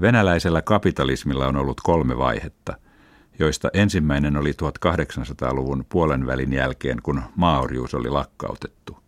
Venäläisellä kapitalismilla on ollut kolme vaihetta, joista ensimmäinen oli 1800-luvun puolen välin jälkeen, kun maaorjuus oli lakkautettu.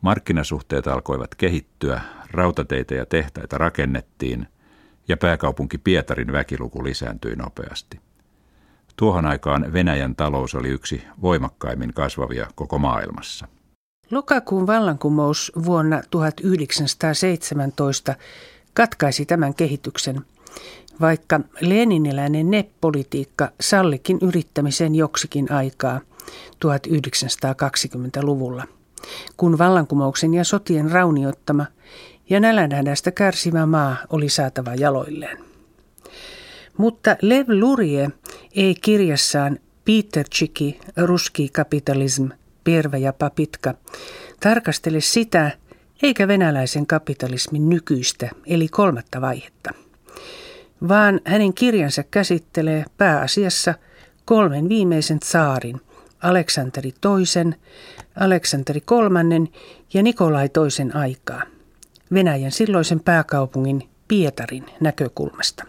Markkinasuhteet alkoivat kehittyä, rautateitä ja tehtaita rakennettiin ja pääkaupunki Pietarin väkiluku lisääntyi nopeasti. Tuohon aikaan Venäjän talous oli yksi voimakkaimmin kasvavia koko maailmassa. Lokakuun vallankumous vuonna 1917 katkaisi tämän kehityksen, vaikka leniniläinen NEP-politiikka sallikin yrittämisen joksikin aikaa 1920-luvulla, kun vallankumouksen ja sotien raunioittama ja nälänhädästä kärsivä maa oli saatava jaloilleen. Mutta Lev Lurie ei kirjassaan Peter Chiki, Ruski kapitalism, Perve ja Papitka tarkastele sitä, eikä venäläisen kapitalismin nykyistä, eli kolmatta vaihetta. Vaan hänen kirjansa käsittelee pääasiassa kolmen viimeisen saarin, Aleksanteri toisen, Aleksanteri kolmannen ja Nikolai toisen aikaa, Venäjän silloisen pääkaupungin Pietarin näkökulmasta.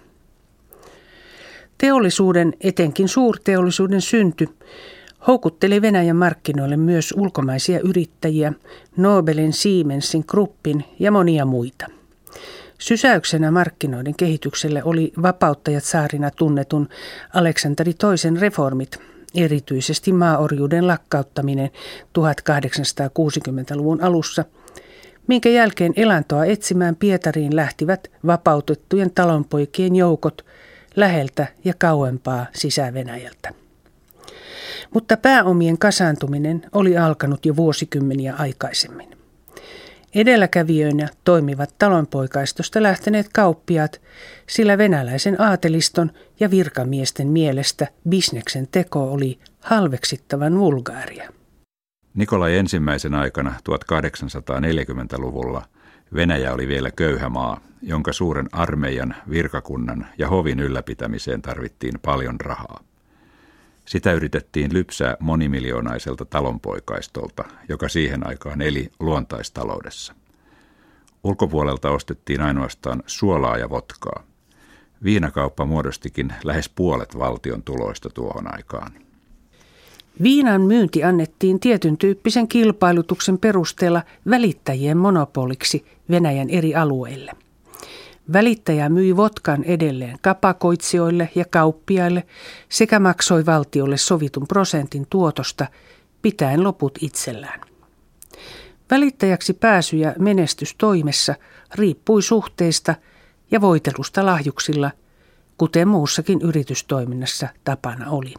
Teollisuuden, etenkin suurteollisuuden synty, houkutteli Venäjän markkinoille myös ulkomaisia yrittäjiä, Nobelin, Siemensin, Kruppin ja monia muita. Sysäyksenä markkinoiden kehitykselle oli vapauttajat saarina tunnetun Aleksanteri toisen reformit, erityisesti maaorjuuden lakkauttaminen 1860-luvun alussa, minkä jälkeen elantoa etsimään Pietariin lähtivät vapautettujen talonpoikien joukot läheltä ja kauempaa sisä-Venäjältä. Mutta pääomien kasaantuminen oli alkanut jo vuosikymmeniä aikaisemmin. Edelläkävijöinä toimivat talonpoikaistosta lähteneet kauppiaat, sillä venäläisen aateliston ja virkamiesten mielestä bisneksen teko oli halveksittavan vulgaaria. Nikolai ensimmäisen aikana 1840-luvulla Venäjä oli vielä köyhä maa, jonka suuren armeijan, virkakunnan ja hovin ylläpitämiseen tarvittiin paljon rahaa. Sitä yritettiin lypsää monimiljoonaiselta talonpoikaistolta, joka siihen aikaan eli luontaistaloudessa. Ulkopuolelta ostettiin ainoastaan suolaa ja votkaa. Viinakauppa muodostikin lähes puolet valtion tuloista tuohon aikaan. Viinan myynti annettiin tietyn tyyppisen kilpailutuksen perusteella välittäjien monopoliksi Venäjän eri alueille – Välittäjä myi votkan edelleen kapakoitsijoille ja kauppiaille sekä maksoi valtiolle sovitun prosentin tuotosta, pitäen loput itsellään. Välittäjäksi pääsy ja menestys toimessa riippui suhteista ja voitelusta lahjuksilla, kuten muussakin yritystoiminnassa tapana oli.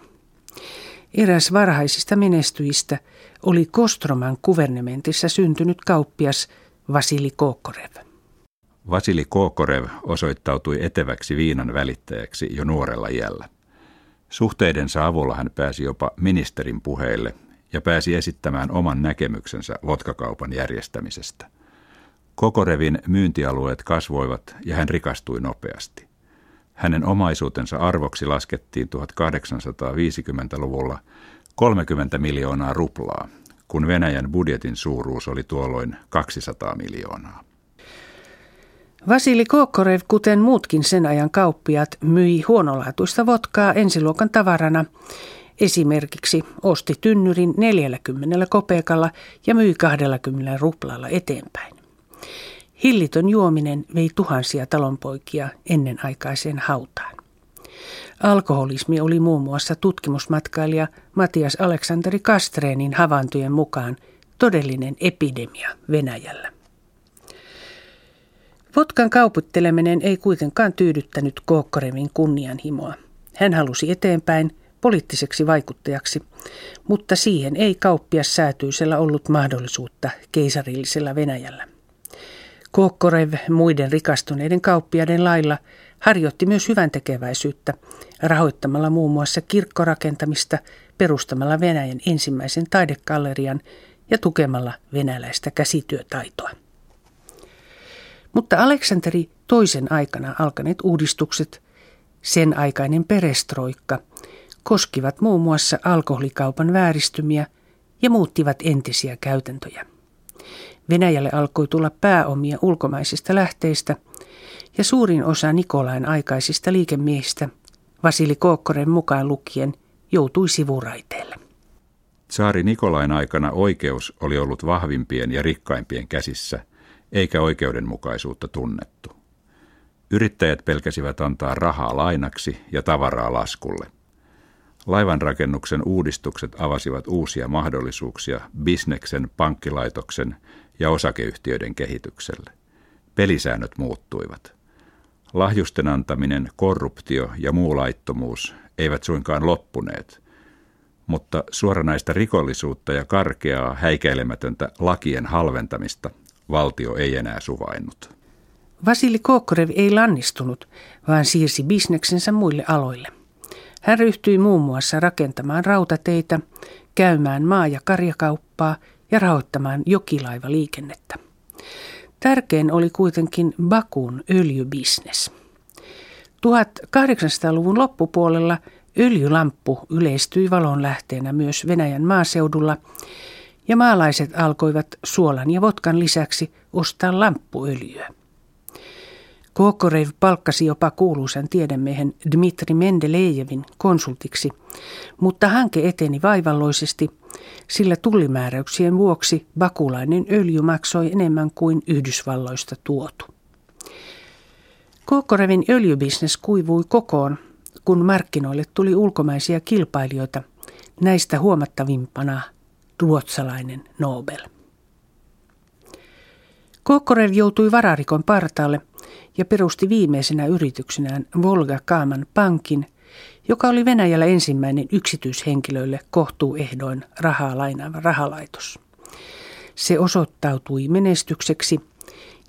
Eräs varhaisista menestyjistä oli Kostroman kuvernementissa syntynyt kauppias Vasili Kokorev. Vasili Kokorev osoittautui eteväksi viinan välittäjäksi jo nuorella iällä. Suhteidensa avulla hän pääsi jopa ministerin puheille ja pääsi esittämään oman näkemyksensä vodkakaupan järjestämisestä. Kokorevin myyntialueet kasvoivat ja hän rikastui nopeasti. Hänen omaisuutensa arvoksi laskettiin 1850-luvulla 30 miljoonaa ruplaa, kun Venäjän budjetin suuruus oli tuolloin 200 miljoonaa. Vasili Kokorev, kuten muutkin sen ajan kauppiat, myi huonolaatuista votkaa ensiluokan tavarana. Esimerkiksi osti tynnyrin 40 kopeekalla ja myi 20 ruplalla eteenpäin. Hillitön juominen vei tuhansia talonpoikia ennenaikaiseen hautaan. Alkoholismi oli muun muassa tutkimusmatkailija Matias Aleksanteri Kastreenin havaintojen mukaan todellinen epidemia Venäjällä. Votkan kauputteleminen ei kuitenkaan tyydyttänyt Kookkorevin kunnianhimoa. Hän halusi eteenpäin poliittiseksi vaikuttajaksi, mutta siihen ei kauppias säätyisellä ollut mahdollisuutta keisarillisella Venäjällä. Kookkorev muiden rikastuneiden kauppiaiden lailla harjoitti myös hyvän tekeväisyyttä, rahoittamalla muun muassa kirkkorakentamista, perustamalla Venäjän ensimmäisen taidekallerian ja tukemalla venäläistä käsityötaitoa. Mutta Aleksanteri toisen aikana alkaneet uudistukset, sen aikainen perestroikka, koskivat muun muassa alkoholikaupan vääristymiä ja muuttivat entisiä käytäntöjä. Venäjälle alkoi tulla pääomia ulkomaisista lähteistä, ja suurin osa Nikolain aikaisista liikemiehistä, Vasili Kookkoren mukaan lukien, joutui sivuraiteelle. Saari Nikolain aikana oikeus oli ollut vahvimpien ja rikkaimpien käsissä, eikä oikeudenmukaisuutta tunnettu. Yrittäjät pelkäsivät antaa rahaa lainaksi ja tavaraa laskulle. Laivanrakennuksen uudistukset avasivat uusia mahdollisuuksia bisneksen, pankkilaitoksen ja osakeyhtiöiden kehitykselle. Pelisäännöt muuttuivat. Lahjusten antaminen, korruptio ja muu laittomuus eivät suinkaan loppuneet, mutta suoranaista rikollisuutta ja karkeaa häikäilemätöntä lakien halventamista valtio ei enää suvainnut. Vasili Kookkorev ei lannistunut, vaan siirsi bisneksensä muille aloille. Hän ryhtyi muun muassa rakentamaan rautateitä, käymään maa- ja karjakauppaa ja rahoittamaan jokilaivaliikennettä. Tärkein oli kuitenkin Bakun öljybisnes. 1800-luvun loppupuolella öljylamppu yleistyi valonlähteenä myös Venäjän maaseudulla ja maalaiset alkoivat suolan ja votkan lisäksi ostaa lamppuöljyä. Kokorev palkkasi jopa kuuluisan tiedemiehen Dmitri Mendelejevin konsultiksi, mutta hanke eteni vaivalloisesti, sillä tullimääräyksien vuoksi bakulainen öljy maksoi enemmän kuin Yhdysvalloista tuotu. Kokorevin öljybisnes kuivui kokoon, kun markkinoille tuli ulkomaisia kilpailijoita, näistä huomattavimpana ruotsalainen Nobel. Kokorev joutui vararikon partaalle ja perusti viimeisenä yrityksenään Volga Kaaman pankin, joka oli Venäjällä ensimmäinen yksityishenkilöille kohtuuehdoin rahaa lainaava rahalaitos. Se osoittautui menestykseksi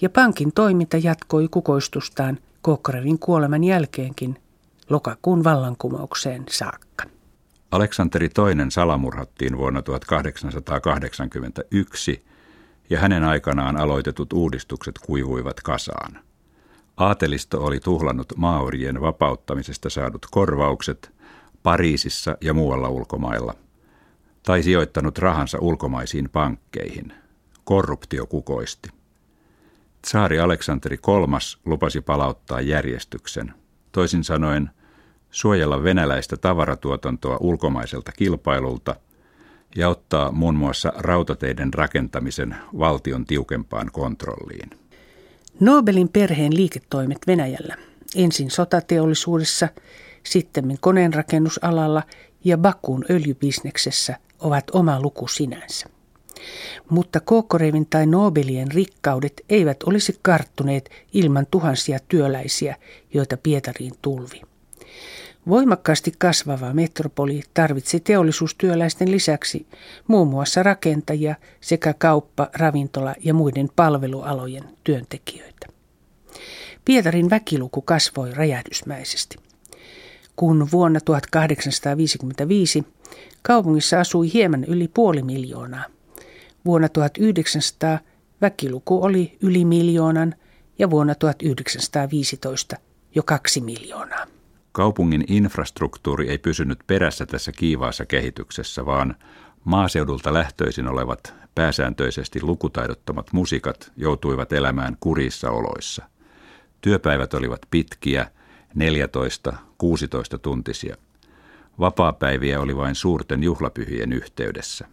ja pankin toiminta jatkoi kukoistustaan Kokorevin kuoleman jälkeenkin lokakuun vallankumoukseen saakka. Aleksanteri II salamurhattiin vuonna 1881 ja hänen aikanaan aloitetut uudistukset kuivuivat kasaan. Aatelisto oli tuhlannut maorien vapauttamisesta saadut korvaukset Pariisissa ja muualla ulkomailla, tai sijoittanut rahansa ulkomaisiin pankkeihin. Korruptio kukoisti. Tsaari Aleksanteri III lupasi palauttaa järjestyksen, toisin sanoen suojella venäläistä tavaratuotantoa ulkomaiselta kilpailulta ja ottaa muun muassa rautateiden rakentamisen valtion tiukempaan kontrolliin. Nobelin perheen liiketoimet Venäjällä, ensin sotateollisuudessa, sitten koneenrakennusalalla ja Bakun öljybisneksessä ovat oma luku sinänsä. Mutta Kokorevin tai Nobelien rikkaudet eivät olisi karttuneet ilman tuhansia työläisiä, joita Pietariin tulvi. Voimakkaasti kasvava metropoli tarvitsi teollisuustyöläisten lisäksi muun muassa rakentajia sekä kauppa, ravintola ja muiden palvelualojen työntekijöitä. Pietarin väkiluku kasvoi räjähdysmäisesti. Kun vuonna 1855 kaupungissa asui hieman yli puoli miljoonaa, vuonna 1900 väkiluku oli yli miljoonan ja vuonna 1915 jo kaksi miljoonaa. Kaupungin infrastruktuuri ei pysynyt perässä tässä kiivaassa kehityksessä, vaan maaseudulta lähtöisin olevat pääsääntöisesti lukutaidottomat musikat joutuivat elämään kurissa oloissa. Työpäivät olivat pitkiä, 14-16 tuntisia. Vapaapäiviä oli vain suurten juhlapyhien yhteydessä.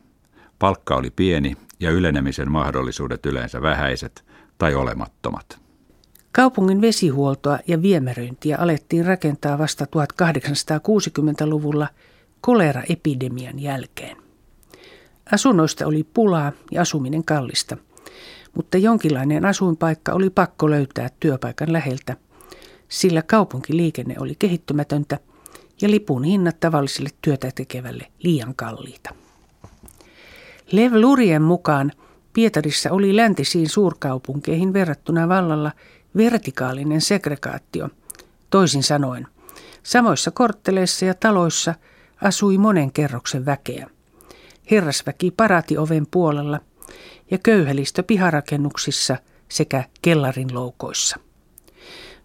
Palkka oli pieni ja ylenemisen mahdollisuudet yleensä vähäiset tai olemattomat. Kaupungin vesihuoltoa ja viemäröintiä alettiin rakentaa vasta 1860-luvulla koleraepidemian jälkeen. Asunnoista oli pulaa ja asuminen kallista, mutta jonkinlainen asuinpaikka oli pakko löytää työpaikan läheltä, sillä kaupunkiliikenne oli kehittymätöntä ja lipun hinnat tavalliselle työtä tekevälle liian kalliita. Lev Lurien mukaan Pietarissa oli läntisiin suurkaupunkeihin verrattuna vallalla – vertikaalinen segregaatio. Toisin sanoen, samoissa kortteleissa ja taloissa asui monen kerroksen väkeä. Herrasväki parati oven puolella ja köyhälistö piharakennuksissa sekä kellarin loukoissa.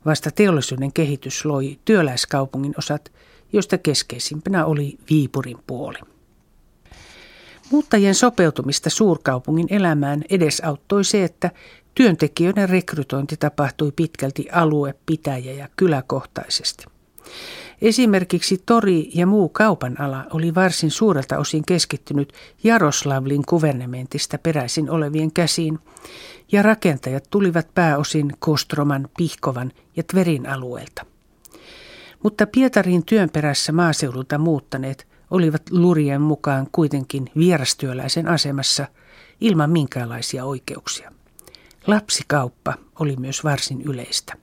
Vasta teollisuuden kehitys loi työläiskaupungin osat, joista keskeisimpänä oli Viipurin puoli. Muuttajien sopeutumista suurkaupungin elämään edesauttoi se, että Työntekijöiden rekrytointi tapahtui pitkälti alue, pitäjä ja kyläkohtaisesti. Esimerkiksi tori ja muu kaupan ala oli varsin suurelta osin keskittynyt Jaroslavlin kuvernementista peräisin olevien käsiin, ja rakentajat tulivat pääosin Kostroman, Pihkovan ja Tverin alueelta. Mutta Pietarin työn perässä maaseudulta muuttaneet olivat lurien mukaan kuitenkin vierastyöläisen asemassa ilman minkäänlaisia oikeuksia. Lapsikauppa oli myös varsin yleistä.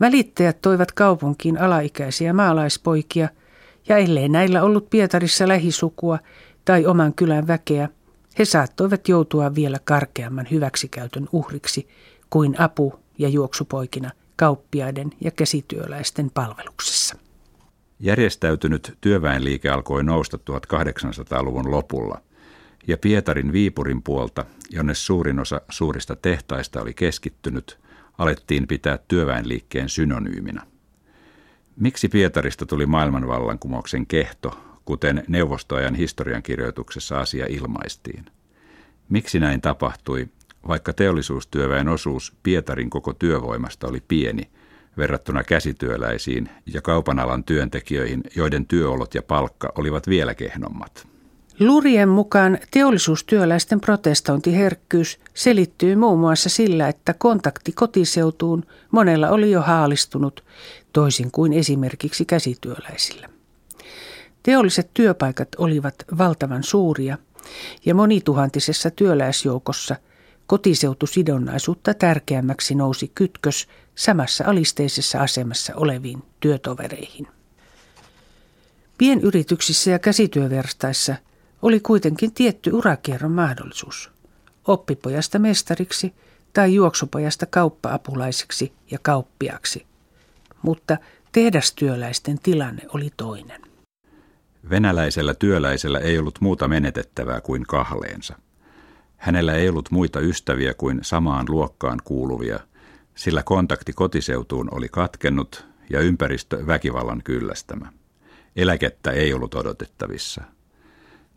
Välittäjät toivat kaupunkiin alaikäisiä maalaispoikia, ja ellei näillä ollut Pietarissa lähisukua tai oman kylän väkeä, he saattoivat joutua vielä karkeamman hyväksikäytön uhriksi kuin apu- ja juoksupoikina kauppiaiden ja käsityöläisten palveluksessa. Järjestäytynyt työväenliike alkoi nousta 1800-luvun lopulla, ja Pietarin Viipurin puolta, jonne suurin osa suurista tehtaista oli keskittynyt, alettiin pitää työväenliikkeen synonyyminä. Miksi Pietarista tuli maailmanvallankumouksen kehto, kuten neuvostoajan historiankirjoituksessa asia ilmaistiin? Miksi näin tapahtui, vaikka teollisuustyöväen osuus Pietarin koko työvoimasta oli pieni verrattuna käsityöläisiin ja kaupan alan työntekijöihin, joiden työolot ja palkka olivat vielä kehnommat? Lurien mukaan teollisuustyöläisten protestointiherkkyys selittyy muun muassa sillä, että kontakti kotiseutuun monella oli jo haalistunut, toisin kuin esimerkiksi käsityöläisillä. Teolliset työpaikat olivat valtavan suuria ja monituhantisessa työläisjoukossa kotiseutusidonnaisuutta tärkeämmäksi nousi kytkös samassa alisteisessa asemassa oleviin työtovereihin. Pienyrityksissä ja käsityöverstaissa – oli kuitenkin tietty urakierron mahdollisuus. Oppipojasta mestariksi tai juoksupojasta kauppaapulaiseksi ja kauppiaksi. Mutta tehdastyöläisten tilanne oli toinen. Venäläisellä työläisellä ei ollut muuta menetettävää kuin kahleensa. Hänellä ei ollut muita ystäviä kuin samaan luokkaan kuuluvia, sillä kontakti kotiseutuun oli katkennut ja ympäristö väkivallan kyllästämä. Eläkettä ei ollut odotettavissa –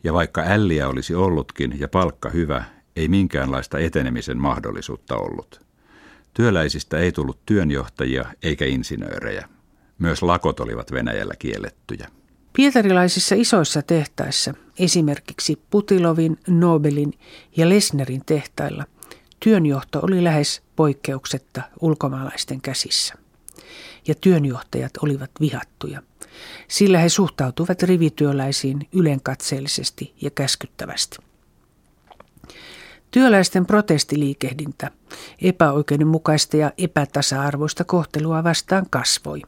ja vaikka älliä olisi ollutkin ja palkka hyvä, ei minkäänlaista etenemisen mahdollisuutta ollut. Työläisistä ei tullut työnjohtajia eikä insinöörejä. Myös lakot olivat Venäjällä kiellettyjä. Pietarilaisissa isoissa tehtaissa, esimerkiksi Putilovin, Nobelin ja Lesnerin tehtailla, työnjohto oli lähes poikkeuksetta ulkomaalaisten käsissä. Ja työnjohtajat olivat vihattuja – sillä he suhtautuvat rivityöläisiin ylenkatseellisesti ja käskyttävästi. Työläisten protestiliikehdintä epäoikeudenmukaista ja epätasa-arvoista kohtelua vastaan kasvoi.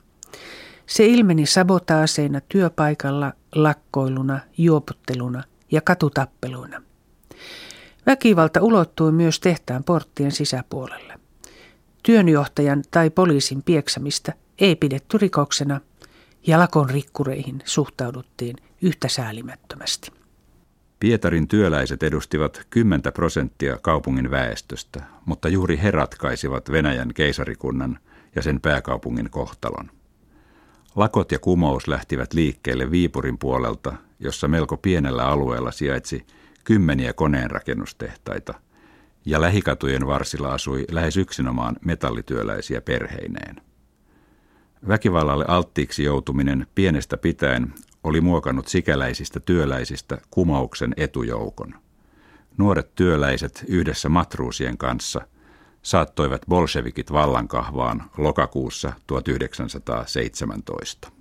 Se ilmeni sabotaaseina työpaikalla, lakkoiluna, juoputteluna ja katutappeluina. Väkivalta ulottui myös tehtaan porttien sisäpuolelle. Työnjohtajan tai poliisin pieksämistä ei pidetty rikoksena ja lakon rikkureihin suhtauduttiin yhtä säälimättömästi. Pietarin työläiset edustivat 10 prosenttia kaupungin väestöstä, mutta juuri he ratkaisivat Venäjän keisarikunnan ja sen pääkaupungin kohtalon. Lakot ja kumous lähtivät liikkeelle Viipurin puolelta, jossa melko pienellä alueella sijaitsi kymmeniä koneenrakennustehtaita, ja lähikatujen varsilla asui lähes yksinomaan metallityöläisiä perheineen. Väkivallalle alttiiksi joutuminen pienestä pitäen oli muokannut sikäläisistä työläisistä kumouksen etujoukon. Nuoret työläiset yhdessä matruusien kanssa saattoivat bolshevikit vallankahvaan lokakuussa 1917.